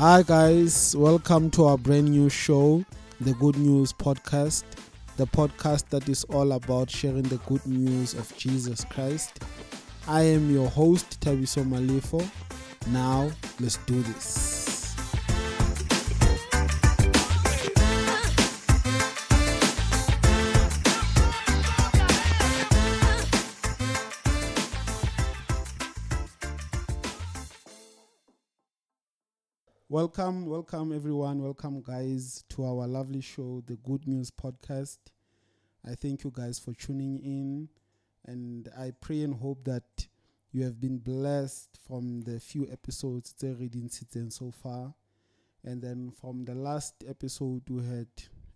Hi, guys. Welcome to our brand new show, the Good News Podcast, the podcast that is all about sharing the good news of Jesus Christ. I am your host, Tabiso Malifo. Now, let's do this. Welcome, welcome everyone, welcome guys to our lovely show, the Good News Podcast. I thank you guys for tuning in, and I pray and hope that you have been blessed from the few episodes that reading season so far. And then from the last episode, we had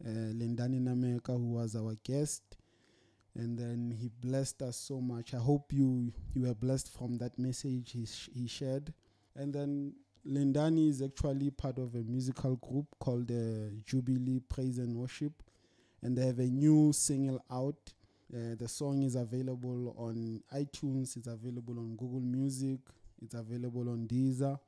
uh, Lindani Nameka, who was our guest, and then he blessed us so much. I hope you you were blessed from that message he sh- he shared. And then Lindani is actually part of a musical group called uh, Jubilee Praise and Worship, and they have a new single out. Uh, the song is available on iTunes, it's available on Google Music, it's available on Deezer.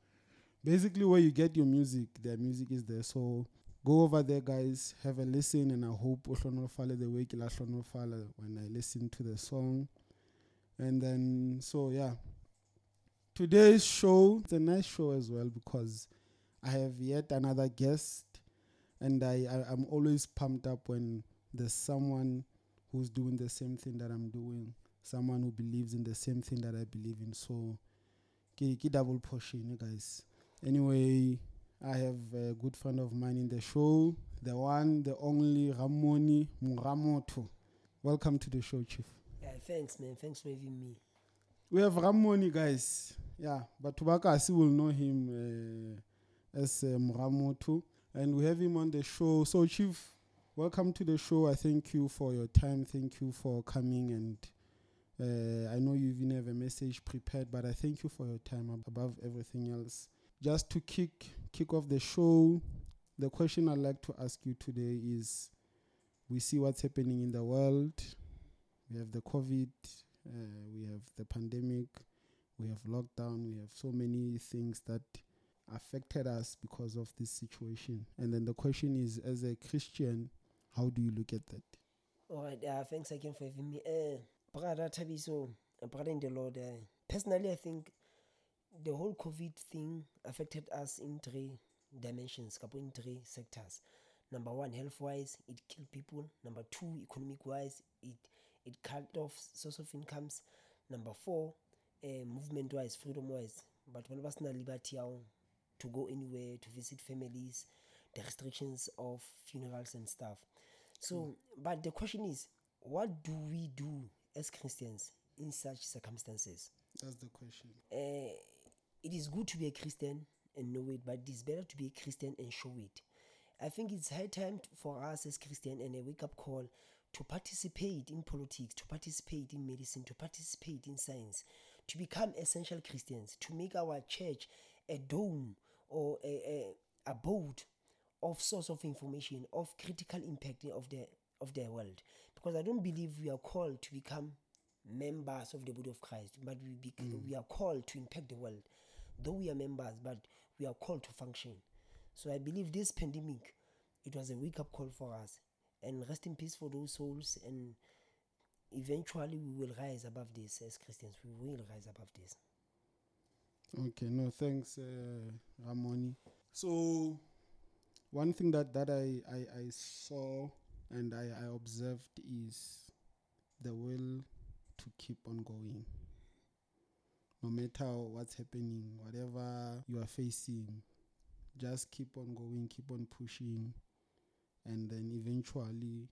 Basically, where you get your music, their music is there. So go over there, guys, have a listen, and I hope follow the way follow when I listen to the song. And then, so yeah, today's show it's a nice show as well because I have yet another guest, and I, I I'm always pumped up when there's someone who's doing the same thing that I'm doing, someone who believes in the same thing that I believe in. So, ke double portion, eh, guys. Anyway, I have a good friend of mine in the show, the one, the only Rammone Moramotho. Welcome to the show, Chief. Yeah, thanks, man. Thanks for having me. We have Rammone, guys. Yeah, but Tubakasi will know him uh, as uh, Moramotho. And we have him on the show. So, Chief, welcome to the show. I thank you for your time. Thank you for coming. And uh, I know you even have a message prepared, but I thank you for your time ab- above everything else. Just to kick kick off the show, the question I'd like to ask you today is: We see what's happening in the world. We have the COVID. Uh, we have the pandemic. We have lockdown. We have so many things that affected us because of this situation. And then the question is: As a Christian, how do you look at that? All right, uh, thanks again for having me. Uh, brother Tabiso, brother in the Lord, uh, personally, I think the whole COVID thing affected us in three dimensions, in three sectors. Number one, health wise, it killed people. Number two, economic wise, it it cut off source of incomes. Number four, uh, movement wise, freedom wise. But when us na liberty to go anywhere, to visit families, the restrictions of funerals and stuff. So, but the question is, what do we do as Christians in such circumstances? That's the question. Uh, it is good to be a Christian and know it, but it is better to be a Christian and show it. I think it's high time for us as Christian and a wake up call to participate in politics, to participate in medicine, to participate in science, to become essential Christians, to make our church a dome or a, a abode of source of information of critical impact of the of the world. Because I don't believe we are called to become members of the body of Christ, but we bec- mm. we are called to impact the world. Though we are members, but we are called to function. So I believe this pandemic, it was a wake up call for us. And rest in peace for those souls. And eventually we will rise above this as Christians. We will rise above this. Okay, no, thanks, uh, Rammone. So, one thing that, that I, I, I saw and I, I observed is the will to keep on going. No matter what's happening, whatever you are facing, just keep on going, keep on pushing, and then eventually,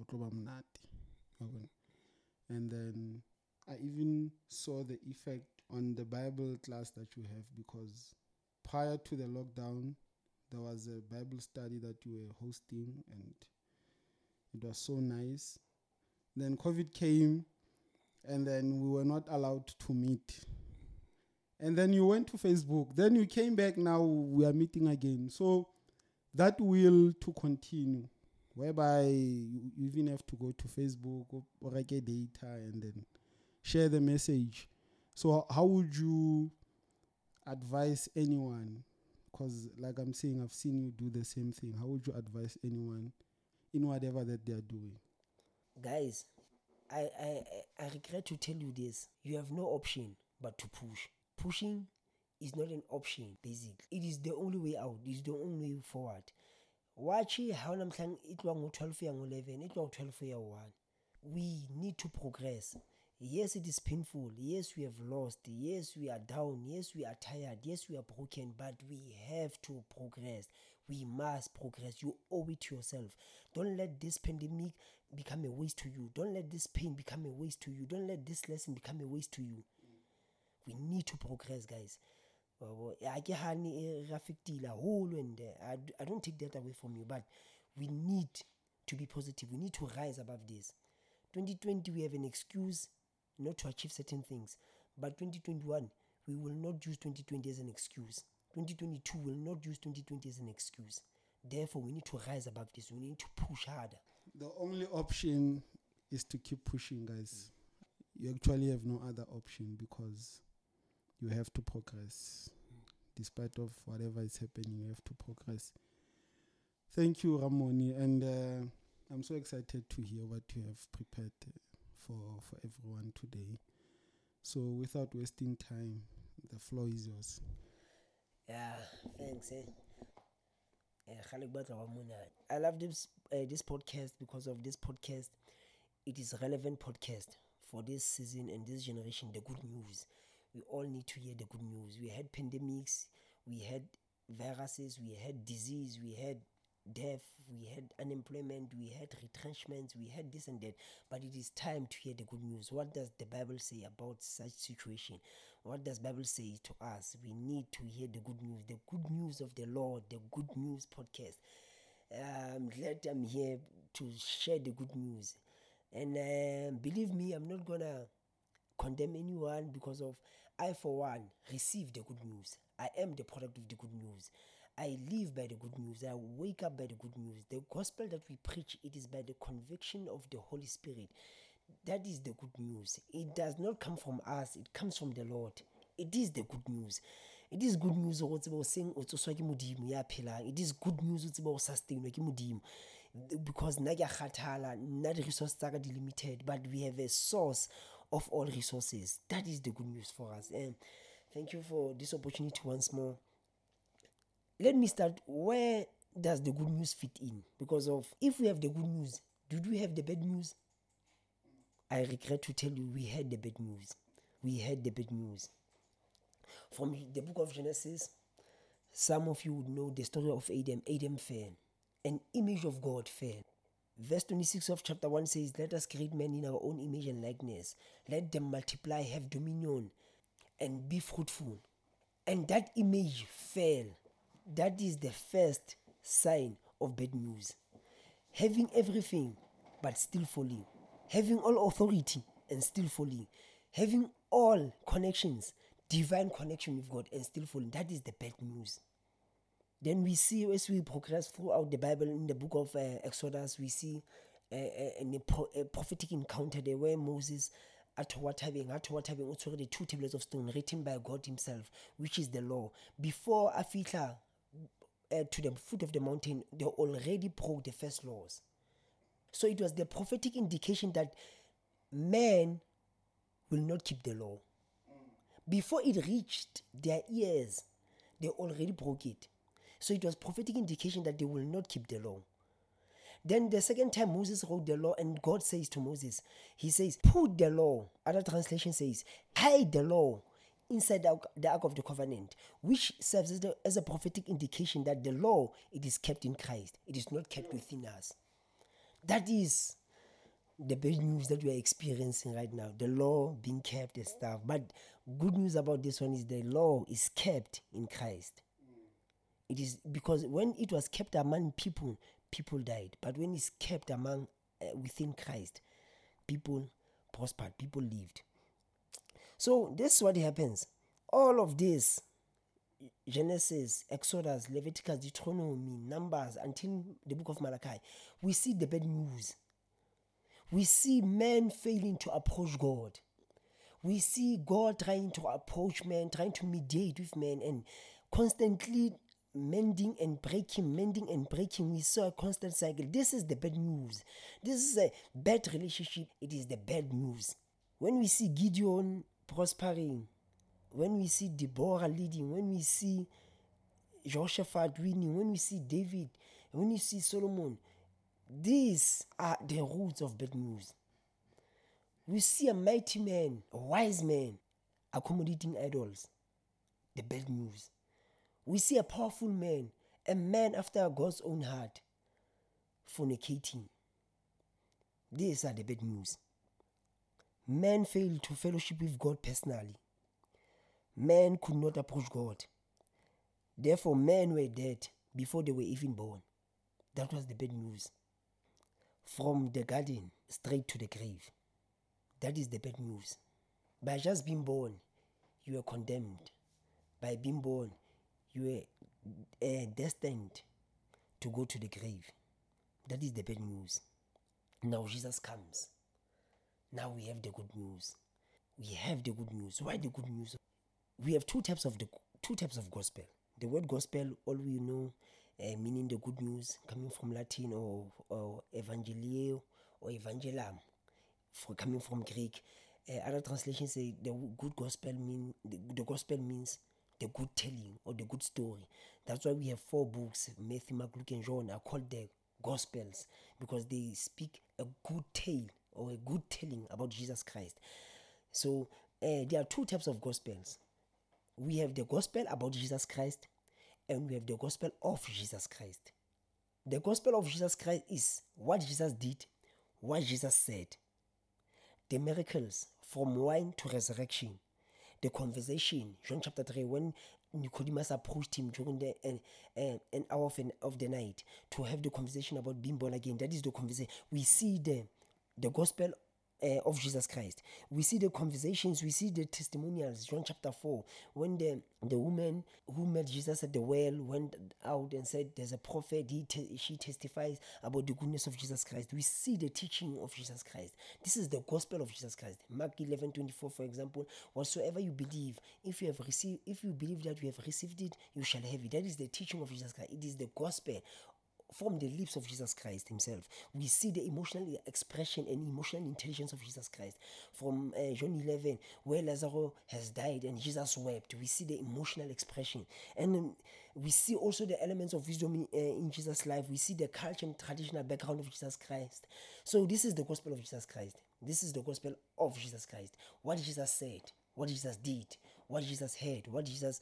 utloba mnati. And then I even saw the effect on the Bible class that you have because prior to the lockdown, there was a Bible study that you were hosting, and it was so nice. Then COVID came, and then we were not allowed to meet. And then you went to Facebook. Then you came back. Now we are meeting again. So that will to continue, whereby you even have to go to Facebook or or get data and then share the message. So how would you advise anyone Because, like I'm saying, I've seen you do the same thing. How would you advise anyone in whatever that they are doing? Guys, I, I, I- regret to tell you this. You have no option but to push. Pushing is not an option, basically. It is the only way out. It is the only way forward. Watch how namhlang it was 12 year 11, it was 12 year 1. We need to progress. Yes, it is painful. Yes, we have lost. Yes, we are down. Yes, we are tired. Yes, we are broken. But we have to progress. We must progress. You owe it to yourself. Don't let this pandemic become a waste to you. Don't let this pain become a waste to you. Don't let this lesson become a waste to you. We need to progress, guys. E re haholo and eh, I, I don't take that away from you but we need to be positive. We need to rise above this. 2020 we have an excuse not to achieve certain things but 2021 we will not use 2020 as an excuse. 2022 will not use 2020 as an excuse. Therefore we need to rise above this. We need to push harder. The only option is to keep pushing, guys. You actually have no other option because you have to progress. Despite of whatever is happening, you have to progress. Thank you, Rammone, and uh, I'm so excited to hear what you have prepared for for everyone today. So, without wasting time, the floor is yours. Yeah, thanks. Eh? I love this uh, this podcast because of this podcast. It is relevant podcast for this season and this generation. The good news. We all need to hear the good news. We had pandemics, we had viruses, we had disease, we had death, we had unemployment, we had retrenchments, we had this and that. But it is time to hear the good news. What does the Bible say about such situation? What does Bible say to us? We need to hear the good news, the good news of the Lord, the good news podcast. I'm glad I'm here to share the good news. And um believe me, I'm not gonna condemn anyone because of I, for one, receive the good news. I am the product of the good news. I live by the good news. I wake up by the good news. The gospel that we preach, it is by the conviction of the Holy Spirit. That is the good news. It does not come from us, it comes from the Lord. It is the good news. It is good news tseba o seng o tsoswa ke modimo ya. It is good news o tseba o sustainwa ke modimo. Because nna ke a di-resource tsa ka di limited, but we have a source of all resources. That is the good news for us. And thank you for this opportunity once more. Let me start. Where does the good news fit in? Because of if we have the good news did we have the bad news? I regret to tell you we had the bad news. We had the bad news. From the book of genesis some of you would know the story of adam. Adam fell. An image of god fell verse 26 of chapter 1 says let us create men in our own image and likeness let them multiply have dominion and be fruitful and that image fell. That is the first sign of bad news. Having everything but still falling, having all authority and still falling, having all connections, divine connection with God and still falling. That is the bad news. Then we see as we progress throughout the Bible in the book of uh, Exodus, we see uh, uh, in a, a prophetic encounter there where Moses at what having at what having also the two tablets of stone written by God Himself, which is the law. Before Afitla uh, to the foot of the mountain, they already broke the first laws. So it was the prophetic indication that man will not keep the law. Before it reached their ears, they already broke it. So it was prophetic indication that they will not keep the law. Then the second time Moses wrote the law, and God says to Moses, He says, Put the law, other translation says, hide the law inside the, Ark of the Covenant, which serves as, the, as a prophetic indication that the law it is kept in Christ, it is not kept within us. That is the bad news that we are experiencing right now. The law being kept and stuff. But good news about this one is the law is kept in Christ. It is because when it was kept among people, people died. But when it's kept among uh, within Christ, people prospered, people lived. So this is what happens. All of this, Genesis, Exodus, Leviticus, Deuteronomy, Numbers, until the book of Malachi, we see the bad news. We see men failing to approach God. We see God trying to approach men, trying to mediate with men, and constantly mending and breaking, mending and breaking. We saw a constant cycle. This is the bad news. This is a bad relationship. It is the bad news. When we see Gideon prospering, when we see Deborah leading, when we see Jehoshaphat winning, when we see David, when you see Solomon, these are the roots of bad news. We see a mighty man, a wise man, accommodating idols. The bad news. We see a powerful man, a man after God's own heart, fornicating. These are the bad news. Man failed to fellowship with God personally. Man could not approach God. Therefore, men were dead before they were even born. That was the bad news. From the garden straight to the grave. That is the bad news. By just being born, you are condemned. By being born, you are uh, destined to go to the grave. That is the bad news. Now Jesus comes. Now we have the good news. We have the good news. Why the good news? We have two types of the two types of gospel. The word gospel, all we know, uh, meaning the good news, coming from Latin or, or evangelio or evangelam, for coming from Greek. Uh, other translations say the good gospel mean the, the gospel means the good telling or the good story. That's why we have four books, Matthew, Mark, Luke, and John, are called the Gospels because they speak a good tale or a good telling about Jesus Christ. So uh, there are two types of Gospels. We have the Gospel about Jesus Christ and we have the Gospel of Jesus Christ. The Gospel of Jesus Christ is what Jesus did, what Jesus said, the miracles from wine to resurrection, the conversation, John chapter 3, when Nicodemus approached him during the uh, uh, an hour of, an, of the night to have the conversation about being born again. That is the conversation. We see the the gospel uh, of Jesus Christ. We see the conversations, we see the testimonials. John chapter 4, when the, the woman who met Jesus at the well went out and said, There's a prophet, he te- she testifies about the goodness of Jesus Christ. We see the teaching of Jesus Christ. This is the gospel of Jesus Christ. Mark 11 24, for example, whatsoever you believe, if you have received, if you believe that you have received it, you shall have it. That is the teaching of Jesus Christ. It is the gospel from the lips of Jesus Christ himself. We see the emotional expression and emotional intelligence of Jesus Christ. From uh, John 11, where Lazarus has died and Jesus wept, we see the emotional expression. And um, we see also the elements of wisdom in, uh, in Jesus' life. We see the culture and traditional background of Jesus Christ. So, this is the gospel of Jesus Christ. This is the gospel of Jesus Christ. What Jesus said, what Jesus did, what Jesus heard, what Jesus,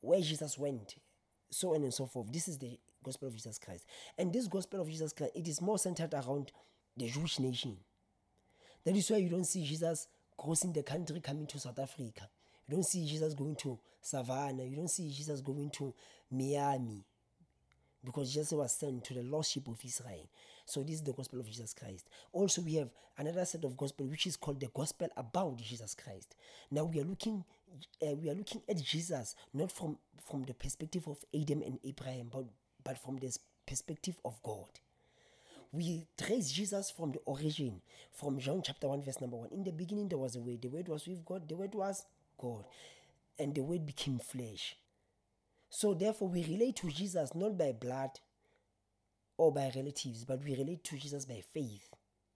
where Jesus went, so on and so forth. This is the gospel of Jesus Christ. And this gospel of Jesus Christ, it is more centered around the Jewish nation. That is why you don't see Jesus crossing the country coming to South Africa. You don't see Jesus going to Savannah. You don't see Jesus going to Miami. Because Jesus was sent to the lost sheep of Israel. So this is the gospel of Jesus Christ. Also, we have another set of gospel which is called the gospel about Jesus Christ. Now we are looking, uh, we are looking at Jesus not from from the perspective of Adam and Abraham, but but from the perspective of God. We trace Jesus from the origin, from John chapter 1, verse number 1. In the beginning, there was a way. The word was with God. The word was God. And the word became flesh. So, therefore, we relate to Jesus not by blood or by relatives, but we relate to Jesus by faith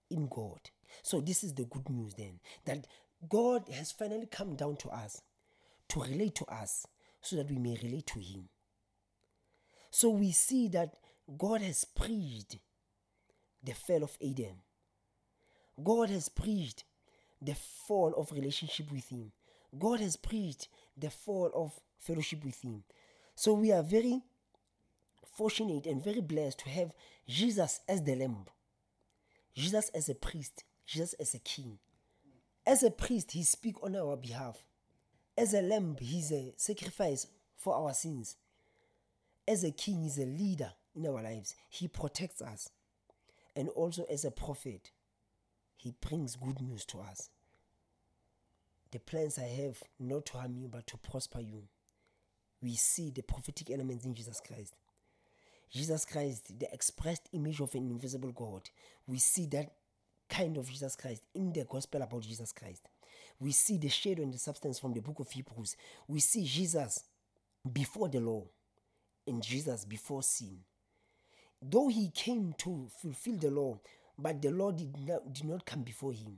in God. So, this is the good news then that God has finally come down to us to relate to us so that we may relate to Him. So we see that God has preached the fall of Adam. God has preached the fall of relationship with Him. God has preached the fall of fellowship with Him. So we are very fortunate and very blessed to have Jesus as the Lamb, Jesus as a priest, Jesus as a king. As a priest, He speaks on our behalf. As a lamb, He's a sacrifice for our sins as a king, he's a leader in our lives. He protects us. And also as a prophet, he brings good news to us. The plans I have not to harm you but to prosper you. We see the prophetic elements in Jesus Christ. Jesus Christ, the expressed image of an invisible God. We see that kind of Jesus Christ in the gospel about Jesus Christ. We see the shadow and the substance from the book of Hebrews. We see Jesus before the law and Jesus before sin. Though he came to fulfill the law, but the law did not, did not come before him.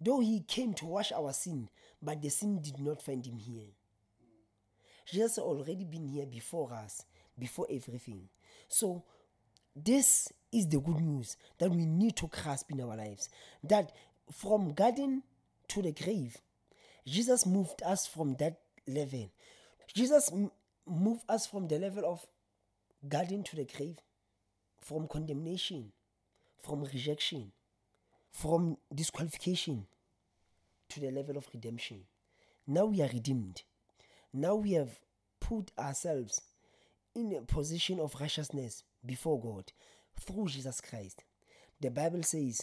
Though he came to wash our sin, but the sin did not find him here. Jesus already been here before us, before everything. So, this is the good news that we need to grasp in our lives. That from garden to the grave, Jesus moved us from that level. Jesus m- moved us from the level of garden to the grave, from condemnation, from rejection, from disqualification to the level of redemption. Now we are redeemed. Now we have put ourselves in a position of righteousness before God through Jesus Christ. The Bible says,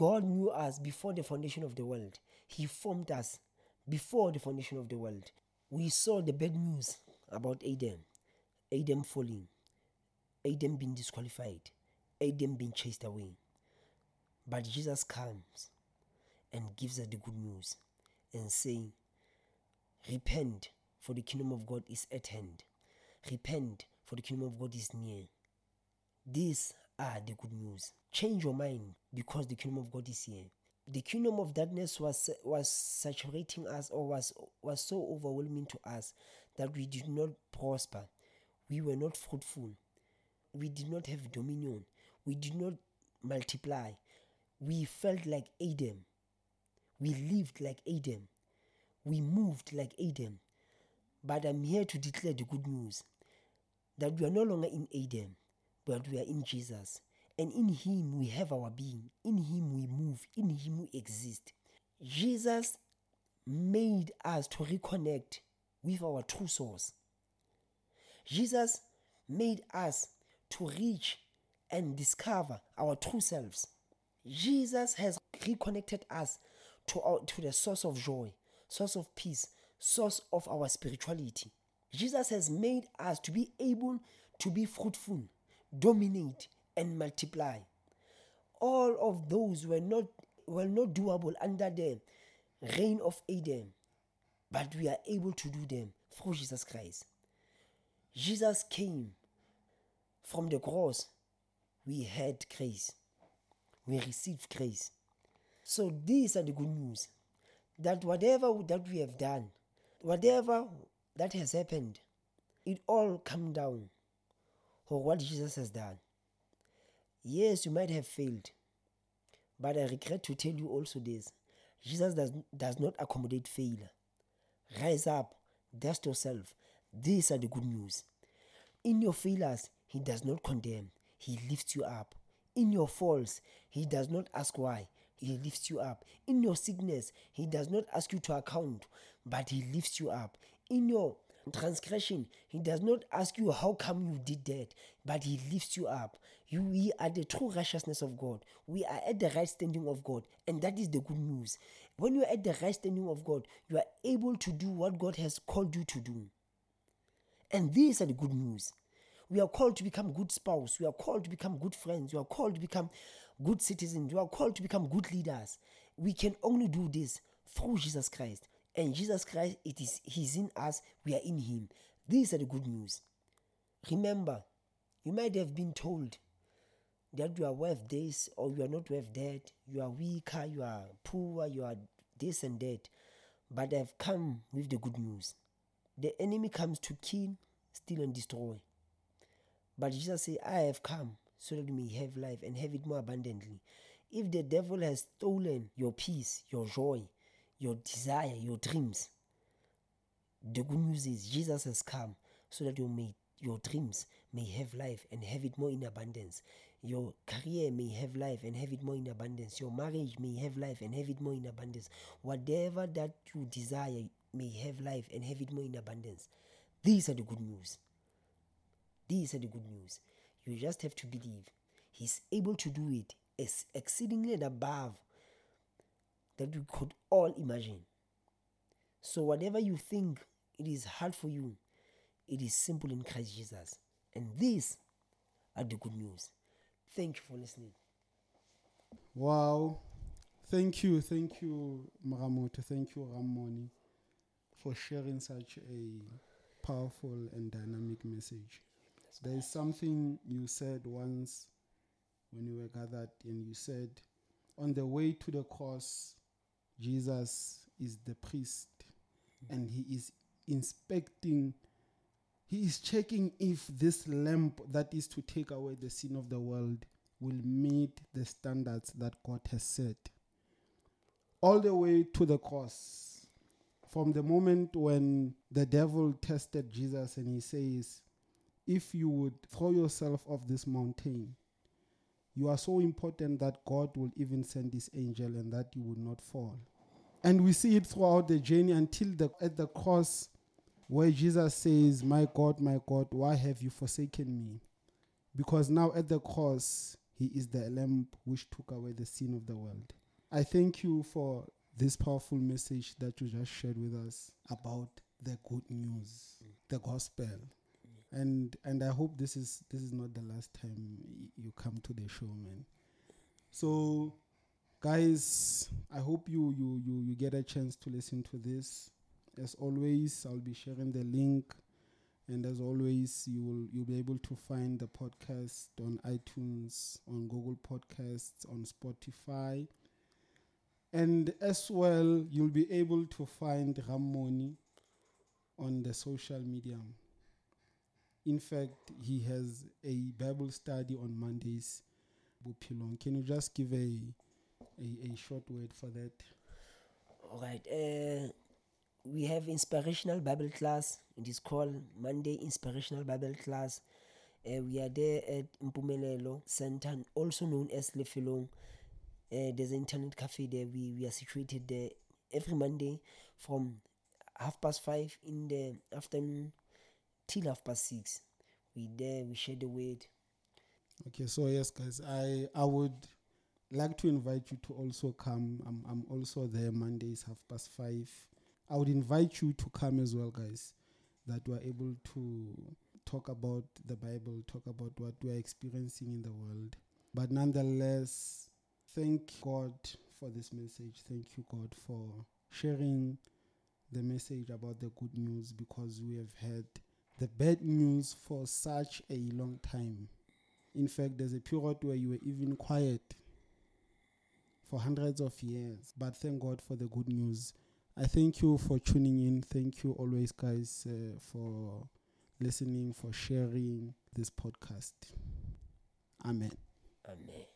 God knew us before the foundation of the world. He formed us before the foundation of the world. We saw the bad news about Adam, Adam falling, Adam being disqualified, Adam being chased away. But Jesus comes and gives us the good news and saying, Repent, for the kingdom of God is at hand. Repent, for the kingdom of God is near. These are the good news. Change your mind because the kingdom of God is here. The kingdom of darkness was was saturating us or was was so overwhelming to us that we did not prosper. We were not fruitful. We did not have dominion. We did not multiply. We felt like Adam. We lived like Adam. We moved like Adam. But I'm here to declare the good news that we are no longer in Adam, but we are in Jesus. And in Him we have our being. In Him we move. In Him we exist. Jesus made us to reconnect with our true source. Jesus made us to reach and discover our true selves. Jesus has reconnected us to, our, to the source of joy, source of peace, source of our spirituality. Jesus has made us to be able to be fruitful, dominate, and multiply. All of those were not were not doable under the reign of Adam, but we are able to do them through Jesus Christ. Jesus came from the cross. We had grace. We received grace. So these are the good news that whatever that we have done, whatever that has happened, it all come down for what Jesus has done. Yes, you might have failed, but I regret to tell you also this Jesus does, does not accommodate failure. Rise up, dust yourself. These are the good news. In your failures, He does not condemn, He lifts you up. In your falls, He does not ask why, He lifts you up. In your sickness, He does not ask you to account, but He lifts you up. In your transgression, He does not ask you how come you did that, but He lifts you up. You, we are the true righteousness of God. We are at the right standing of God, and that is the good news. When you are at the right standing of God, you are able to do what God has called you to do. And these are the good news. We are called to become good spouse. We are called to become good friends. We are called to become good citizens. We are called to become good leaders. We can only do this through Jesus Christ. And Jesus Christ, it is He's in us, we are in Him. These are the good news. Remember, you might have been told that you are worth this or you are not worth that, you are weaker, you are poor, you are this and that. But I've come with the good news. The enemy comes to kill, steal, and destroy. But Jesus said, I have come so that you may have life and have it more abundantly. If the devil has stolen your peace, your joy, your desire, your dreams, the good news is Jesus has come so that you may your dreams may have life and have it more in abundance. Your career may have life and have it more in abundance. Your marriage may have life and have it more in abundance. Whatever that you desire may have life and have it more in abundance. These are the good news. These are the good news. You just have to believe. He's able to do it ex- exceedingly and above that we could all imagine. So, whatever you think it is hard for you, it is simple in Christ Jesus. And these are the good news. Thank you for listening. Wow. Thank you, thank you, Moramotho. Thank you, Rammone, for sharing such a powerful and dynamic message. There is something you said once when we were gathered, and you said, on the way to the cross, Jesus is the priest mm-hmm. and he is inspecting, he is checking if this lamp that is to take away the sin of the world will meet the standards that God has set. All the way to the cross. From the moment when the devil tested Jesus and he says, If you would throw yourself off this mountain, you are so important that God will even send this angel and that you would not fall. And we see it throughout the journey until the, at the cross where Jesus says, My God, my God, why have you forsaken me? Because now at the cross, he is the lamb which took away the sin of the world. I thank you for this powerful message that you just shared with us about the good news, the gospel. And and I hope this is this is not the last time you come to the show, man. So guys i hope you you you you get a chance to listen to this. As always i'll be sharing the link. And as always you will you'll be able to find the podcast on itunes on google podcasts on spotify. And as well you'll be able to find rammone on the social media. In fact he has a bible study on mondays. Can you just give a a, a short word for that. All right. Uh, we have inspirational Bible class. It is called Monday Inspirational Bible Class. Uh, we are there at Mpumelelo Center, also known as Lefilong. Uh, there's an internet cafe there. We, we are situated there every Monday from half past five in the afternoon till half past six. We there, we share the word. Okay, so yes, guys, I I would like to invite you to also come. I'm I'm also there Mondays half past five. I would invite you to come as well, guys, that we're able to talk about the Bible, talk about what we're experiencing in the world. But nonetheless, thank God for this message. Thank you, God, for sharing the message about the good news because we have had the bad news for such a long time. In fact, there's a period where you were even quiet for hundreds of years. But thank God for the good news. I thank you for tuning in. Thank you always, guys, uh, for listening, for sharing this podcast. Amen. Amen.